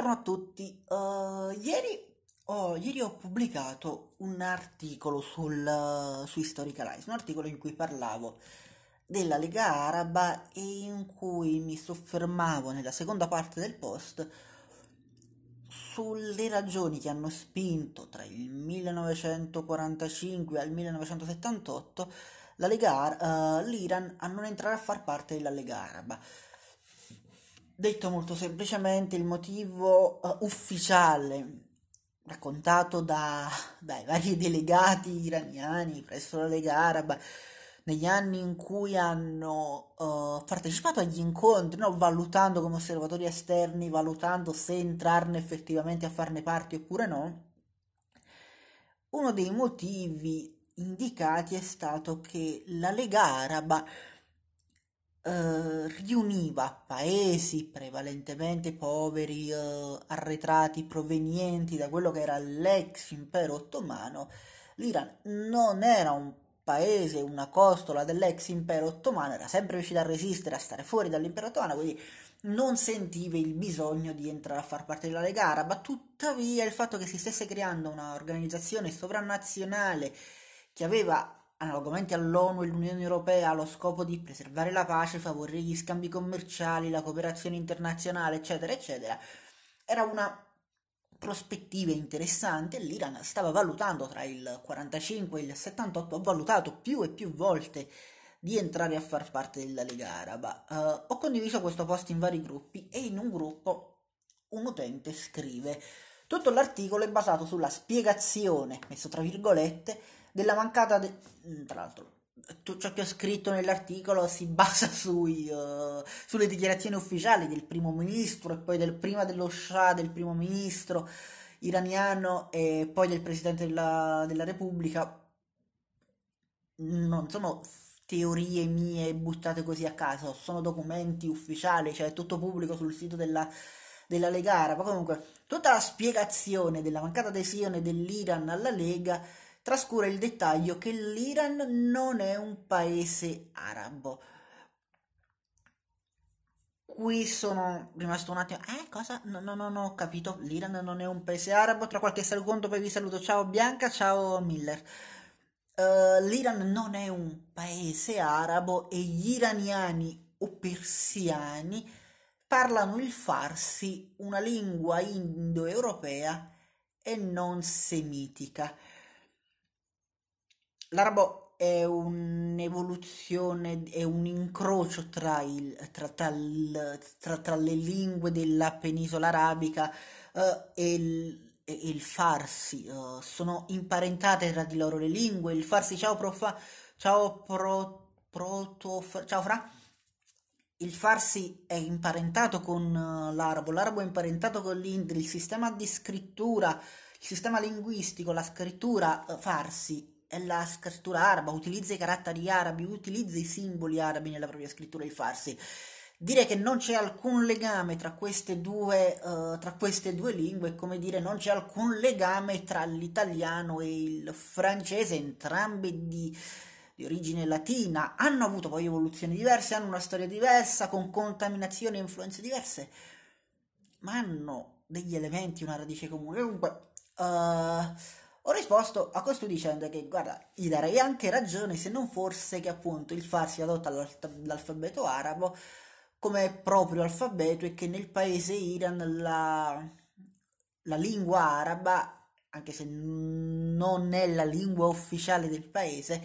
Buongiorno a tutti. Uh, ieri, ho, ieri, ho, pubblicato un articolo sul, uh, su Historicalize, un articolo in cui parlavo della Lega Araba e in cui mi soffermavo nella seconda parte del post sulle ragioni che hanno spinto tra il 1945 e il 1978 la Lega, uh, l'Iran a non entrare a far parte della Lega Araba. Detto molto semplicemente, il motivo uh, ufficiale raccontato da, dai vari delegati iraniani presso la Lega Araba negli anni in cui hanno uh, partecipato agli incontri, no? valutando come osservatori esterni, valutando se entrarne effettivamente a farne parte oppure no, uno dei motivi indicati è stato che la Lega Araba eh, riuniva paesi prevalentemente poveri, eh, arretrati, provenienti da quello che era l'ex impero ottomano, l'Iran non era un paese, una costola dell'ex impero ottomano, era sempre riuscita a resistere, a stare fuori dall'impero ottomano, quindi non sentiva il bisogno di entrare a far parte della Lega Araba, tuttavia il fatto che si stesse creando un'organizzazione sovranazionale che aveva analogamente all'ONU e all'Unione Europea, ha lo scopo di preservare la pace, favorire gli scambi commerciali, la cooperazione internazionale, eccetera, eccetera, era una prospettiva interessante. L'Iran stava valutando tra il 45 e il 78, ha valutato più e più volte di entrare a far parte della Lega Araba. Uh, ho condiviso questo post in vari gruppi e in un gruppo un utente scrive tutto l'articolo è basato sulla spiegazione, messo tra virgolette, della mancata... De- mm, tra l'altro, tutto ciò che ho scritto nell'articolo si basa sui, uh, sulle dichiarazioni ufficiali del primo ministro e poi del, prima dello Shah, del primo ministro iraniano e poi del presidente della, della Repubblica. Non sono teorie mie buttate così a caso, sono documenti ufficiali, cioè tutto pubblico sul sito della, della Lega Araba. Comunque, tutta la spiegazione della mancata adesione dell'Iran alla Lega trascura il dettaglio che l'Iran non è un paese arabo. Qui sono rimasto un attimo. Eh, cosa? No, no, no, no, ho capito. L'Iran non è un paese arabo. Tra qualche secondo poi vi saluto. Ciao Bianca, ciao Miller. Uh, L'Iran non è un paese arabo e gli iraniani o persiani parlano il farsi, una lingua indoeuropea e non semitica. L'arabo è un'evoluzione, è un incrocio tra, il, tra, tra, il, tra, le lingue della penisola arabica uh, e, il, e, il, farsi. Uh, sono imparentate tra di loro le lingue. Il farsi, ciao profa, ciao pro, proto, ciao fra. Il farsi è imparentato con uh, l'arabo, l'arabo è imparentato con l'indri, il sistema di scrittura, il sistema linguistico, la scrittura farsi la scrittura araba, utilizza i caratteri arabi, utilizza i simboli arabi nella propria scrittura di farsi. Dire che non c'è alcun legame tra queste due, uh, tra queste due lingue è come dire non c'è alcun legame tra l'italiano e il francese, entrambi di, di origine latina, hanno avuto poi evoluzioni diverse, hanno una storia diversa, con contaminazioni e influenze diverse, ma hanno degli elementi, una radice comune. Comunque, uh, ho risposto a questo dicendo che, guarda, gli darei anche ragione se non fosse che appunto il farsi adotta l'alfabeto arabo come proprio alfabeto e che nel paese Iran la, la lingua araba, anche se non è la lingua ufficiale del paese,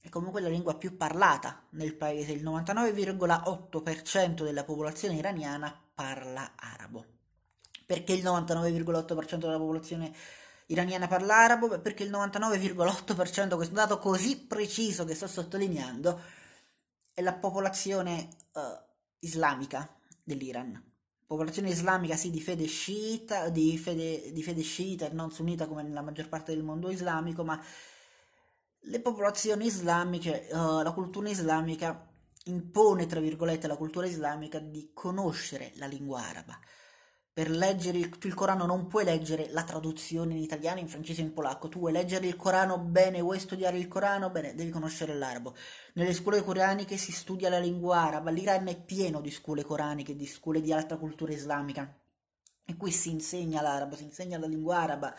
è comunque la lingua più parlata nel paese. Il 99,8% della popolazione iraniana parla arabo. Perché il 99,8% della popolazione iraniana parla arabo perché il 99,8%, questo dato così preciso che sto sottolineando, è la popolazione uh, islamica dell'Iran. Popolazione islamica sì di fede sciita, di fede, di fede sciita e non sunnita come nella maggior parte del mondo islamico, ma le popolazioni islamiche, uh, la cultura islamica impone, tra virgolette, alla cultura islamica di conoscere la lingua araba per leggere il, il, Corano non puoi leggere la traduzione in italiano, in francese e in polacco. Tu vuoi leggere il Corano bene, vuoi studiare il Corano bene, devi conoscere l'arabo. Nelle scuole coraniche si studia la lingua araba. L'Iran è pieno di scuole coraniche, di scuole di alta cultura islamica. in cui si insegna l'arabo, si insegna la lingua araba.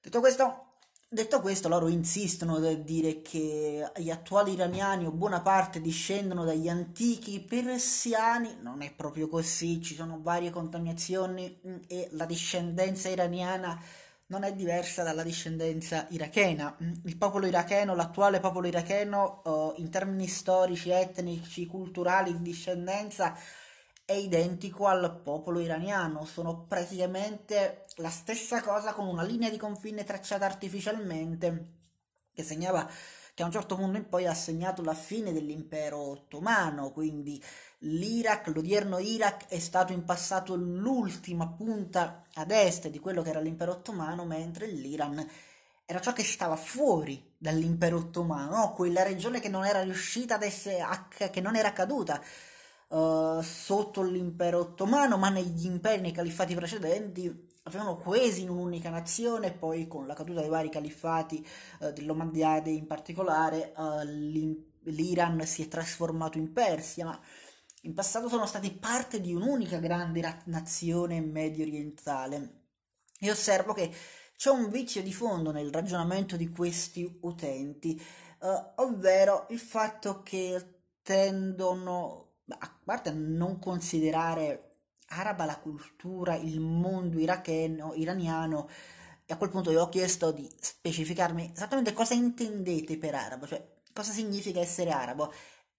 Detto questo, Detto questo, loro insistono nel dire che gli attuali iraniani o buona parte discendono dagli antichi persiani, non è proprio così, ci sono varie contaminazioni mm, e la discendenza iraniana non è diversa dalla discendenza irachena. Mm, il popolo iracheno, l'attuale popolo iracheno, uh, in termini storici, etnici, culturali, di discendenza, è identico al popolo iraniano, sono praticamente la stessa cosa con una linea di confine tracciata artificialmente che segnava che a un certo punto in poi ha segnato la fine dell'impero ottomano, quindi l'Iraq, l'odierno Iraq è stato in passato l'ultima punta ad est di quello che era l'impero ottomano, mentre l'Iran era ciò che stava fuori dall'impero ottomano, no? quella regione che non era riuscita ad essere, che non era caduta uh, sotto l'impero ottomano, ma negli imperi, nei califfati precedenti, avevano coesi in un'unica nazione, poi con la caduta dei vari califfati uh, dell'Omandiade in particolare, uh, l'Iran si è trasformato in Persia, ma in passato sono stati parte di un'unica grande nazione medio orientale. E osservo che c'è un vizio di fondo nel ragionamento di questi utenti, uh, ovvero il fatto che tendono a parte non considerare araba la cultura, il mondo iracheno, iraniano, e a quel punto io ho chiesto di specificarmi esattamente cosa intendete per arabo, cioè cosa significa essere arabo.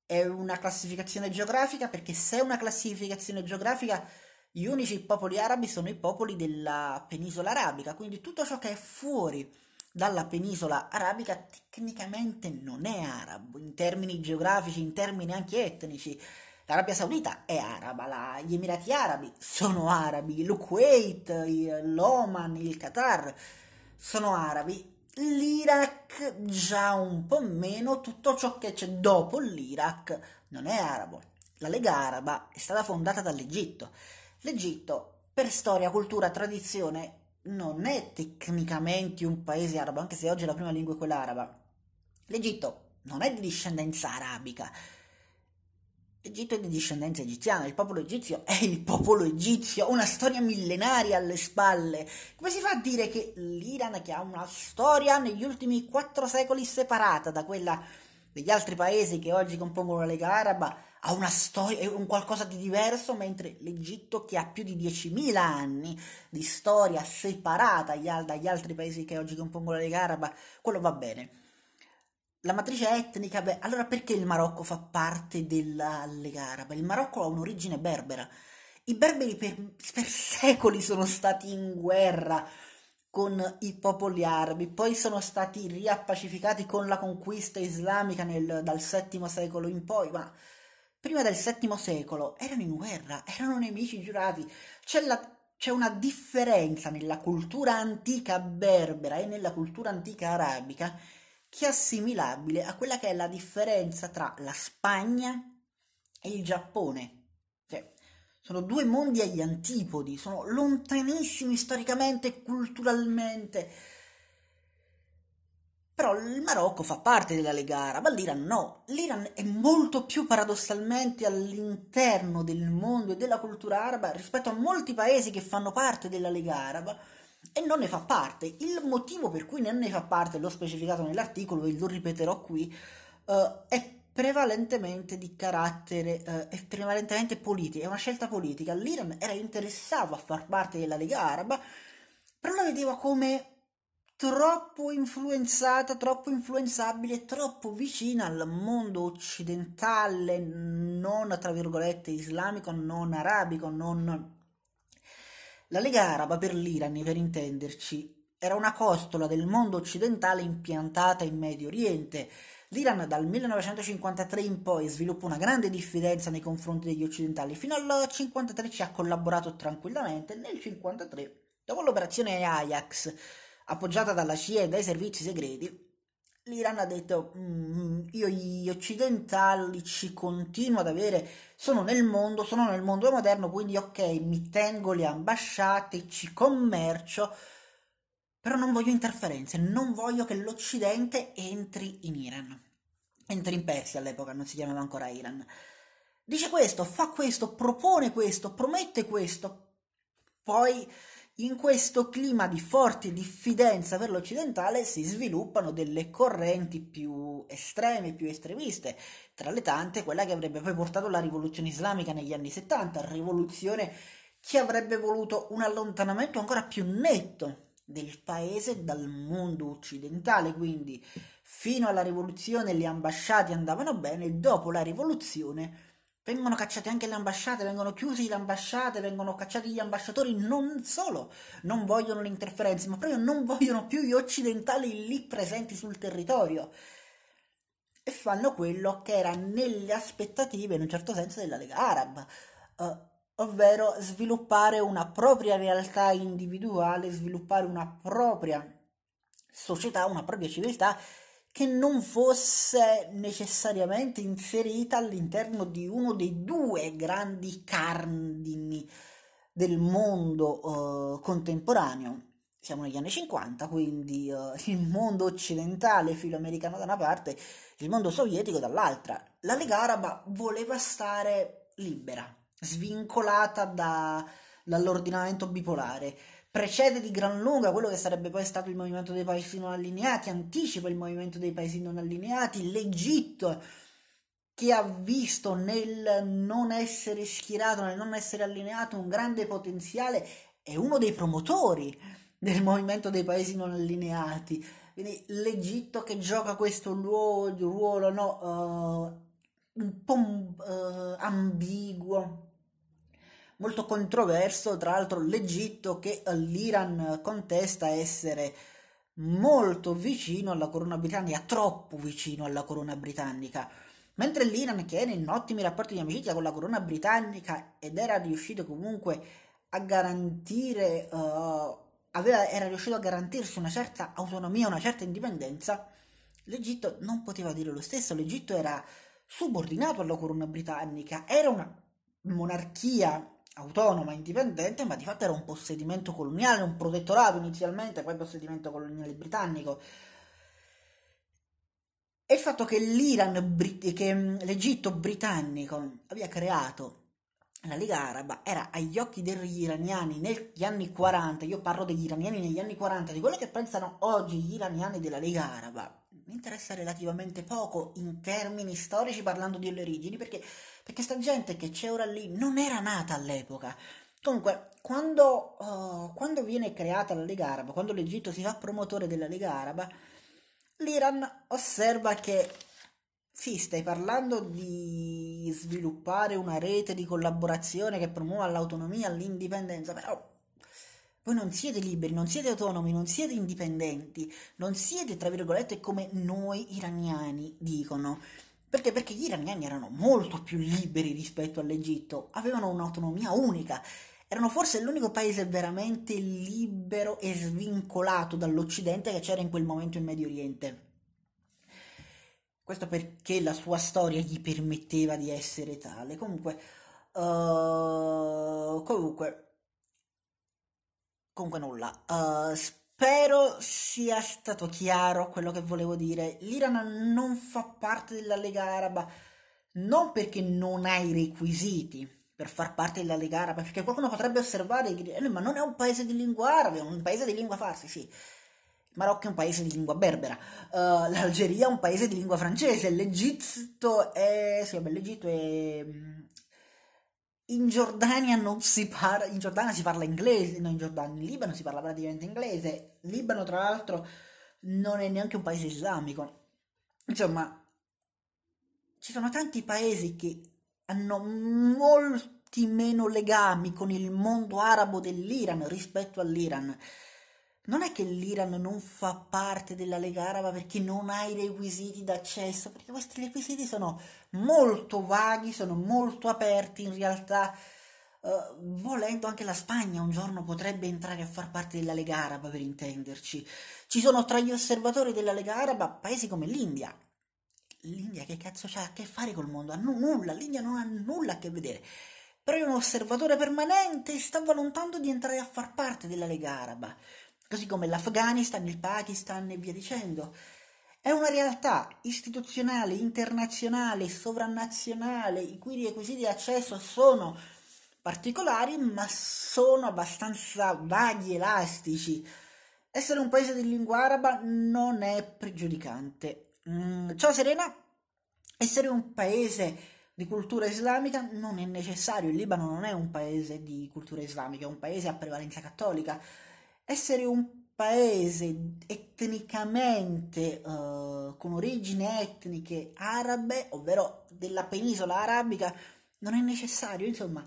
È una classificazione geografica perché se è una classificazione geografica gli unici popoli arabi sono i popoli della penisola arabica, quindi tutto ciò che è fuori dalla penisola arabica tecnicamente non è arabo in termini geografici, in termini anche etnici. L'Arabia Saudita è araba, la, gli Emirati Arabi sono arabi, il Kuwait, l'Oman, il Qatar sono arabi. L'Iraq già un po' meno, tutto ciò che c'è dopo l'Iraq non è arabo. La Lega Araba è stata fondata dall'Egitto. L'Egitto, per storia, cultura, tradizione, non è tecnicamente un paese arabo, anche se oggi la prima lingua è quella araba. L'Egitto non è di discendenza arabica, L'Egitto è di discendenza egiziana, il popolo egizio è il popolo egizio, una storia millenaria alle spalle. Come si fa a dire che l'Iran, che ha una storia negli ultimi quattro secoli separata da quella degli altri paesi che oggi compongono la Lega Araba, ha una storia, un qualcosa di diverso, mentre l'Egitto, che ha più di 10.000 anni di storia separata dagli altri paesi che oggi compongono la Lega Araba, quello va bene la matrice etnica, beh, allora perché il Marocco fa parte della Lega Araba? Il Marocco ha un'origine berbera. I berberi per, per secoli sono stati in guerra con i popoli arabi, poi sono stati riappacificati con la conquista islamica nel, dal VII secolo in poi, ma prima del VII secolo erano in guerra, erano nemici giurati. C'è, la, c'è una differenza nella cultura antica berbera e nella cultura antica arabica che è assimilabile a quella che è la differenza tra la Spagna e il Giappone. Cioè, sono due mondi agli antipodi, sono lontanissimi storicamente e culturalmente. Però il Marocco fa parte della Lega Araba, l'Iran no. L'Iran è molto più paradossalmente all'interno del mondo e della cultura araba rispetto a molti paesi che fanno parte della Lega Araba e non ne fa parte. Il motivo per cui non ne fa parte, l'ho specificato nell'articolo e lo ripeterò qui, uh, è prevalentemente di carattere, uh, è prevalentemente politico, è una scelta politica. L'Iran era interessato a far parte della Lega Araba, però la vedeva come troppo influenzata, troppo influenzabile, troppo vicina al mondo occidentale, non tra virgolette islamico, non arabico, non la Lega Araba per l'Iran, per intenderci, era una costola del mondo occidentale impiantata in Medio Oriente. L'Iran dal 1953 in poi sviluppa una grande diffidenza nei confronti degli occidentali, fino al 1953 ci ha collaborato tranquillamente, nel 1953, dopo l'operazione Ajax, appoggiata dalla CIA e dai servizi segreti, l'Iran ha detto mm, io gli occidentali ci continuo ad avere sono nel mondo sono nel mondo moderno quindi ok mi tengo le ambasciate ci commercio però non voglio interferenze non voglio che l'occidente entri in Iran. Entri in Persia all'epoca non si chiamava ancora Iran. Dice questo fa questo propone questo promette questo. Poi in questo clima di forte diffidenza per l'occidentale si sviluppano delle correnti più estreme, più estremiste, tra le tante quella che avrebbe poi portato la rivoluzione islamica negli anni 70, rivoluzione che avrebbe voluto un allontanamento ancora più netto del paese dal mondo occidentale, quindi fino alla rivoluzione le ambasciate andavano bene, dopo la rivoluzione vengono cacciate anche le ambasciate, vengono chiusi le ambasciate, vengono cacciati gli ambasciatori, non solo non vogliono le interferenze, ma proprio non vogliono più gli occidentali lì presenti sul territorio. E fanno quello che era nelle aspettative, in un certo senso, della Lega Araba, eh, ovvero sviluppare una propria realtà individuale, sviluppare una propria società, una propria civiltà che non fosse necessariamente inserita all'interno di uno dei due grandi cardini del mondo uh, contemporaneo. Siamo negli anni 50, quindi uh, il mondo occidentale filoamericano da una parte, il mondo sovietico dall'altra. La Lega Araba voleva stare libera, svincolata da, dall'ordinamento bipolare precede di gran lunga quello che sarebbe poi stato il movimento dei paesi non allineati, anticipa il movimento dei paesi non allineati, l'Egitto che ha visto nel non essere schierato, nel non essere allineato un grande potenziale, è uno dei promotori del movimento dei paesi non allineati. Quindi l'Egitto che gioca questo ruolo, ruolo no, uh, un po' uh, ambiguo, molto controverso, tra l'altro l'Egitto che l'Iran contesta essere molto vicino alla corona britannica, troppo vicino alla corona britannica. Mentre l'Iran, che era in ottimi rapporti di amicizia con la corona britannica ed era riuscito comunque a garantire, uh, aveva, era riuscito a garantirsi una certa autonomia, una certa indipendenza, l'Egitto non poteva dire lo stesso. L'Egitto era subordinato alla corona britannica, era una monarchia autonoma, indipendente, ma di fatto era un possedimento coloniale, un protettorato inizialmente, poi possedimento coloniale britannico. E il fatto che l'Iran, che mm, l'Egitto britannico abbia creato la Lega Araba era agli occhi degli iraniani negli anni 40, io parlo degli iraniani negli anni 40, di quello che pensano oggi gli iraniani della Lega Araba, mi interessa relativamente poco in termini storici parlando delle origini, perché, perché sta gente che c'è ora lì non era nata all'epoca. Comunque, quando, uh, quando viene creata la Lega Araba, quando l'Egitto si fa promotore della Lega Araba, l'Iran osserva che sì, stai parlando di sviluppare una rete di collaborazione che promuova l'autonomia, l'indipendenza, però voi non siete liberi, non siete autonomi, non siete indipendenti, non siete, tra virgolette, come noi iraniani dicono. Perché? Perché gli iraniani erano molto più liberi rispetto all'Egitto, avevano un'autonomia unica, erano forse l'unico paese veramente libero e svincolato dall'Occidente che c'era in quel momento in Medio Oriente. Questo perché la sua storia gli permetteva di essere tale. Comunque, uh, comunque Comunque nulla, uh, spero sia stato chiaro quello che volevo dire. L'Iran non fa parte della Lega Araba non perché non ha i requisiti per far parte della Lega Araba, perché qualcuno potrebbe osservare eh, ma non è un paese di lingua araba, è un paese di lingua farsi, sì. Il Marocco è un paese di lingua berbera, uh, l'Algeria è un paese di lingua francese, l'Egitto è... Sì, vabbè, l'Egitto è in Giordania non si parla, in Giordania si parla inglese, no in Giordania, in Libano si parla praticamente inglese, Libano tra l'altro non è neanche un paese islamico. Insomma, ci sono tanti paesi che hanno molti meno legami con il mondo arabo dell'Iran rispetto all'Iran non è che l'Iran non fa parte della Lega Araba perché non ha i requisiti d'accesso, perché questi requisiti sono molto vaghi, sono molto aperti, in realtà uh, volendo anche la Spagna un giorno potrebbe entrare a far parte della Lega Araba per intenderci. Ci sono tra gli osservatori della Lega Araba paesi come l'India. L'India che cazzo c'ha a che fare col mondo? Ha nulla, l'India non ha nulla a che vedere. Però è un osservatore permanente e sta valutando di entrare a far parte della Lega Araba così come l'Afghanistan, il Pakistan e via dicendo. È una realtà istituzionale, internazionale, sovranazionale, i cui requisiti di accesso sono particolari, ma sono abbastanza vaghi, elastici. Essere un paese di lingua araba non è pregiudicante. Mm, ciao Serena, essere un paese di cultura islamica non è necessario. Il Libano non è un paese di cultura islamica, è un paese a prevalenza cattolica. Essere un paese etnicamente uh, con origini etniche arabe, ovvero della penisola arabica, non è necessario, insomma.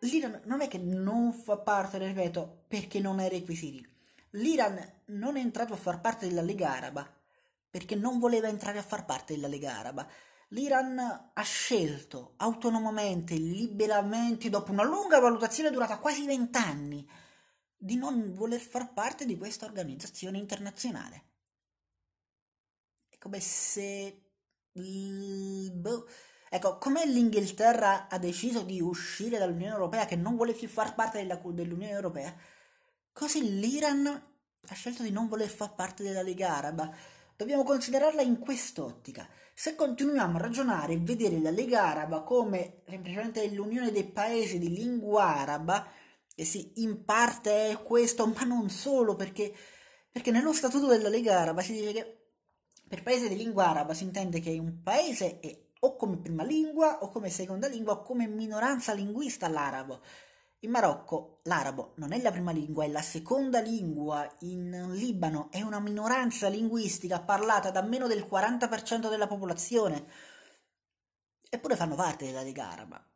L'Iran non è che non fa parte, ripeto, perché non ha i requisiti. L'Iran non è entrato a far parte della Lega Araba perché non voleva entrare a far parte della Lega Araba. L'Iran ha scelto autonomamente, liberamente, dopo una lunga valutazione durata quasi vent'anni, di non voler far parte di questa organizzazione internazionale. È come se... Boh. Ecco, come l'Inghilterra ha deciso di uscire dall'Unione Europea, che non vuole più far parte della, dell'Unione Europea, così l'Iran ha scelto di non voler far parte della Lega Araba. Dobbiamo considerarla in quest'ottica. Se continuiamo a ragionare e vedere la Lega Araba come semplicemente l'unione dei paesi di lingua araba, e sì, in parte è questo, ma non solo, perché, perché nello statuto della Lega Araba si dice che per paese di lingua araba si intende che un paese è o come prima lingua o come seconda lingua o come minoranza linguista l'arabo. In Marocco l'arabo non è la prima lingua, è la seconda lingua. In Libano è una minoranza linguistica parlata da meno del 40% della popolazione. Eppure fanno parte della Lega Araba.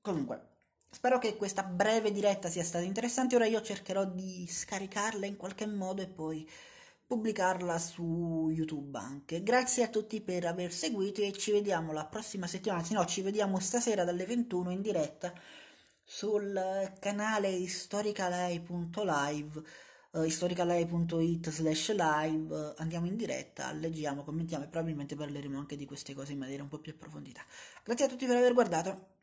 Comunque, Spero che questa breve diretta sia stata interessante. Ora io cercherò di scaricarla in qualche modo e poi pubblicarla su YouTube anche. Grazie a tutti per aver seguito e ci vediamo la prossima settimana, se no ci vediamo stasera dalle 21 in diretta sul canale historicalei.live uh, historicalei.it slash live andiamo in diretta, leggiamo, commentiamo e probabilmente parleremo anche di queste cose in maniera un po' più approfondita. Grazie a tutti per aver guardato.